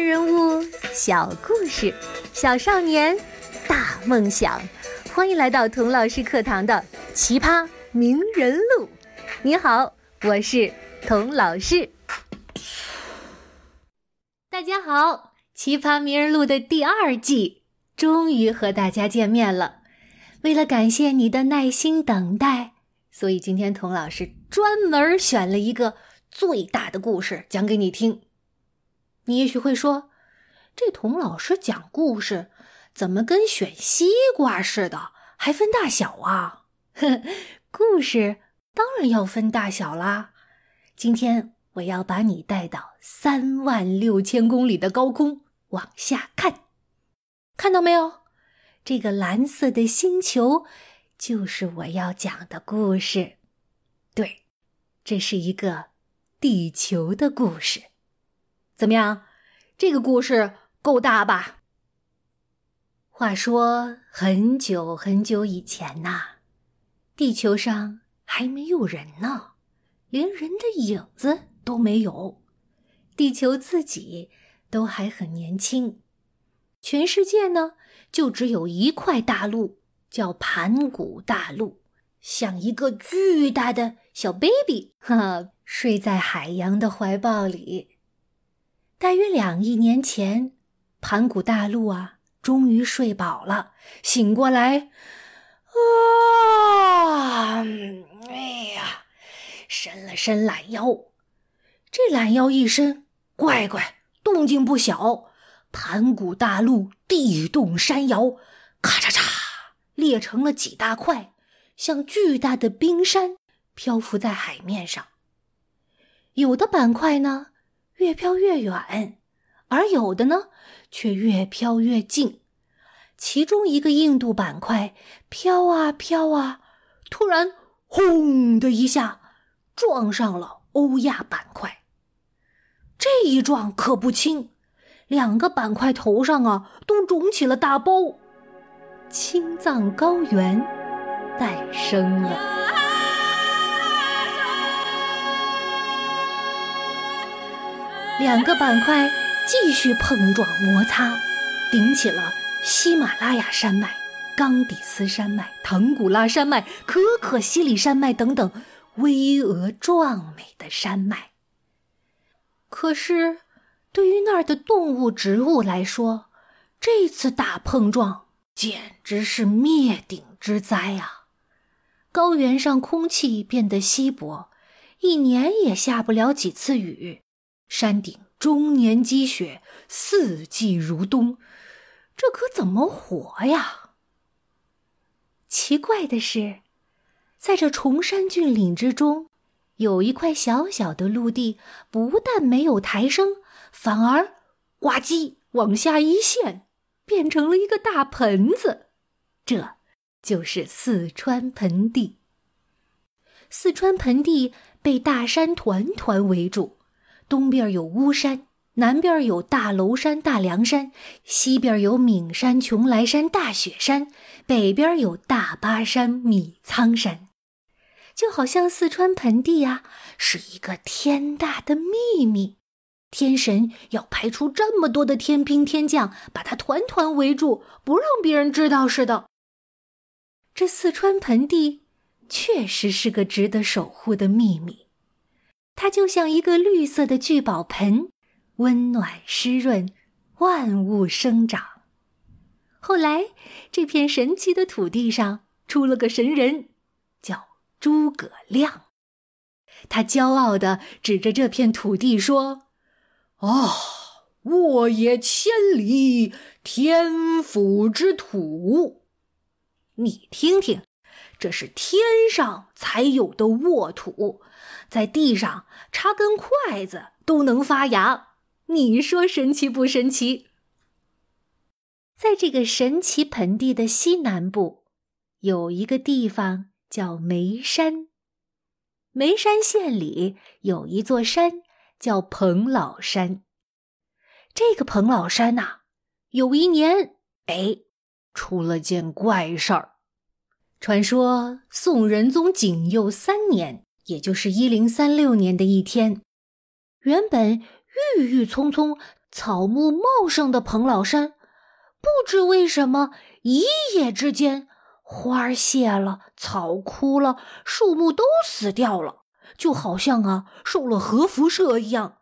人物，小故事，小少年，大梦想。欢迎来到童老师课堂的《奇葩名人录》。你好，我是童老师。大家好，《奇葩名人录》的第二季终于和大家见面了。为了感谢你的耐心等待，所以今天童老师专门选了一个最大的故事讲给你听。你也许会说，这童老师讲故事怎么跟选西瓜似的，还分大小啊？呵，故事当然要分大小啦。今天我要把你带到三万六千公里的高空往下看，看到没有？这个蓝色的星球就是我要讲的故事。对，这是一个地球的故事。怎么样？这个故事够大吧？话说很久很久以前呐，地球上还没有人呢，连人的影子都没有，地球自己都还很年轻。全世界呢，就只有一块大陆，叫盘古大陆，像一个巨大的小 baby，哈哈，睡在海洋的怀抱里。大约两亿年前，盘古大陆啊，终于睡饱了，醒过来，啊，哎呀，伸了伸懒腰。这懒腰一伸，乖乖，动静不小。盘古大陆地动山摇，咔嚓嚓，裂成了几大块，像巨大的冰山，漂浮在海面上。有的板块呢？越飘越远，而有的呢，却越飘越近。其中一个印度板块飘啊飘啊，突然轰的一下撞上了欧亚板块。这一撞可不轻，两个板块头上啊都肿起了大包，青藏高原诞生了。两个板块继续碰撞摩擦，顶起了喜马拉雅山脉、冈底斯山脉、腾古拉山脉、可可西里山脉等等巍峨壮美的山脉。可是，对于那儿的动物、植物来说，这次大碰撞简直是灭顶之灾啊！高原上空气变得稀薄，一年也下不了几次雨。山顶终年积雪，四季如冬，这可怎么活呀？奇怪的是，在这崇山峻岭之中，有一块小小的陆地，不但没有抬升，反而呱唧往下一陷，变成了一个大盆子。这就是四川盆地。四川盆地被大山团团围住。东边有巫山，南边有大娄山、大凉山，西边有岷山、邛崃山、大雪山，北边有大巴山、米仓山，就好像四川盆地呀是一个天大的秘密，天神要派出这么多的天兵天将，把它团团围住，不让别人知道似的。这四川盆地确实是个值得守护的秘密。它就像一个绿色的聚宝盆，温暖湿润，万物生长。后来，这片神奇的土地上出了个神人，叫诸葛亮。他骄傲地指着这片土地说：“啊，沃野千里，天府之土！你听听，这是天上才有的沃土。”在地上插根筷子都能发芽，你说神奇不神奇？在这个神奇盆地的西南部，有一个地方叫眉山。眉山县里有一座山叫彭老山。这个彭老山呐，有一年，哎，出了件怪事儿。传说宋仁宗景佑三年。也就是一零三六年的一天，原本郁郁葱葱、草木茂盛的彭老山，不知为什么一夜之间花儿谢了，草枯了，树木都死掉了，就好像啊受了核辐射一样。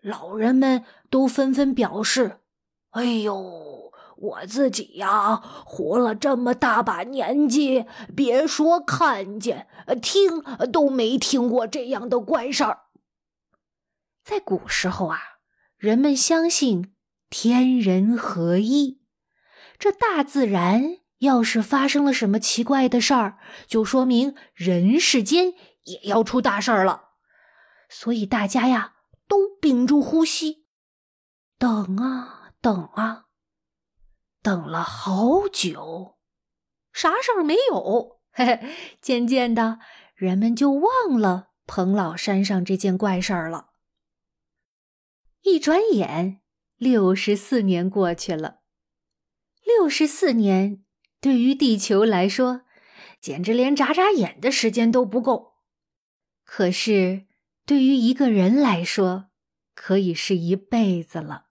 老人们都纷纷表示：“哎呦，我自己呀，活了这么大把年纪，别说看见，听都没听过这样的怪事儿。”在古时候啊，人们相信天人合一，这大自然要是发生了什么奇怪的事儿，就说明人世间也要出大事儿了。所以大家呀，都屏住呼吸，等啊等啊，等了好久，啥事儿没有。嘿 嘿，渐渐的，人们就忘了彭老山上这件怪事儿了。一转眼，六十四年过去了。六十四年对于地球来说，简直连眨眨眼的时间都不够。可是，对于一个人来说，可以是一辈子了。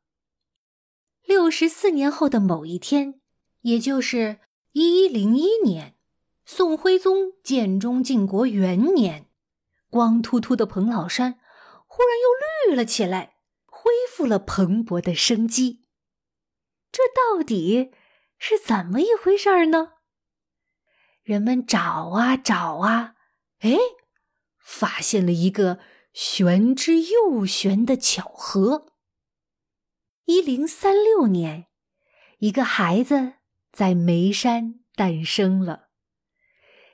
六十四年后的某一天，也就是一一零一年，宋徽宗建中靖国元年，光秃秃的彭老山忽然又绿了起来。恢复了蓬勃的生机，这到底是怎么一回事呢？人们找啊找啊，哎，发现了一个玄之又玄的巧合。一零三六年，一个孩子在眉山诞生了。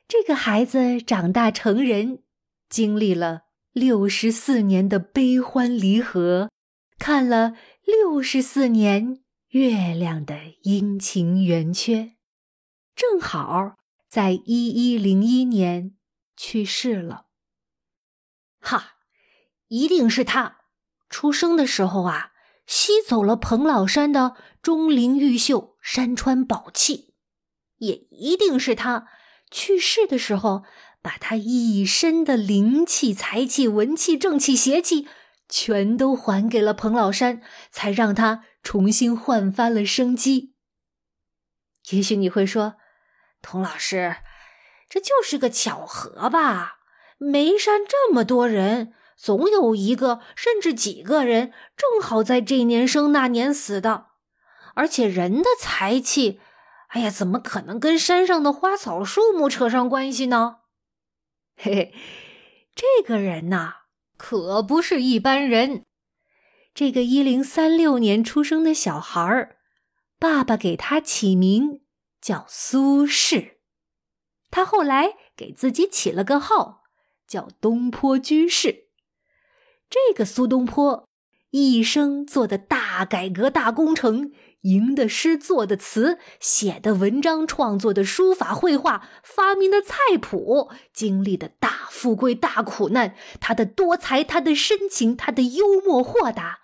这个孩子长大成人，经历了六十四年的悲欢离合。看了六十四年月亮的阴晴圆缺，正好在一一零一年去世了。哈，一定是他出生的时候啊，吸走了彭老山的钟灵毓秀山川宝气；也一定是他去世的时候，把他一身的灵气、财气、文气、正气、邪气。全都还给了彭老山，才让他重新焕发了生机。也许你会说，童老师，这就是个巧合吧？眉山这么多人，总有一个甚至几个人正好在这年生那年死的。而且人的财气，哎呀，怎么可能跟山上的花草树木扯上关系呢？嘿嘿，这个人呐。可不是一般人。这个一零三六年出生的小孩儿，爸爸给他起名叫苏轼。他后来给自己起了个号，叫东坡居士。这个苏东坡一生做的大改革、大工程。吟的诗，作的词，写的文章，创作的书法绘画，发明的菜谱，经历的大富贵、大苦难，他的多才，他的深情，他的幽默豁达，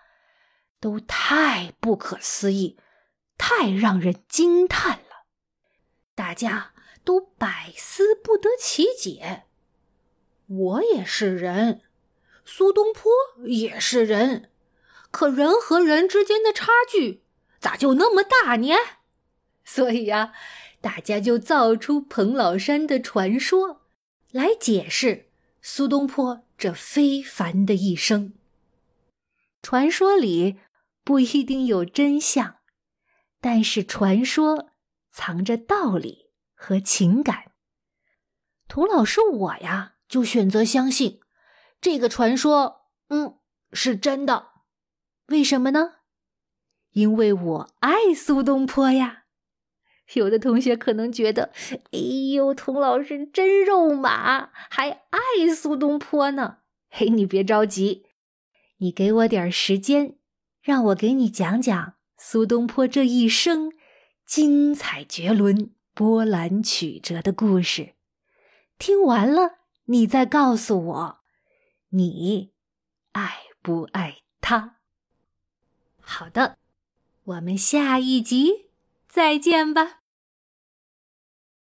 都太不可思议，太让人惊叹了。大家都百思不得其解。我也是人，苏东坡也是人，可人和人之间的差距。咋就那么大呢？所以呀，大家就造出彭老山的传说，来解释苏东坡这非凡的一生。传说里不一定有真相，但是传说藏着道理和情感。童老师我呀，就选择相信这个传说，嗯，是真的。为什么呢？因为我爱苏东坡呀，有的同学可能觉得，哎呦，童老师真肉麻，还爱苏东坡呢。嘿，你别着急，你给我点时间，让我给你讲讲苏东坡这一生精彩绝伦、波澜曲折的故事。听完了，你再告诉我，你爱不爱他？好的。我们下一集再见吧。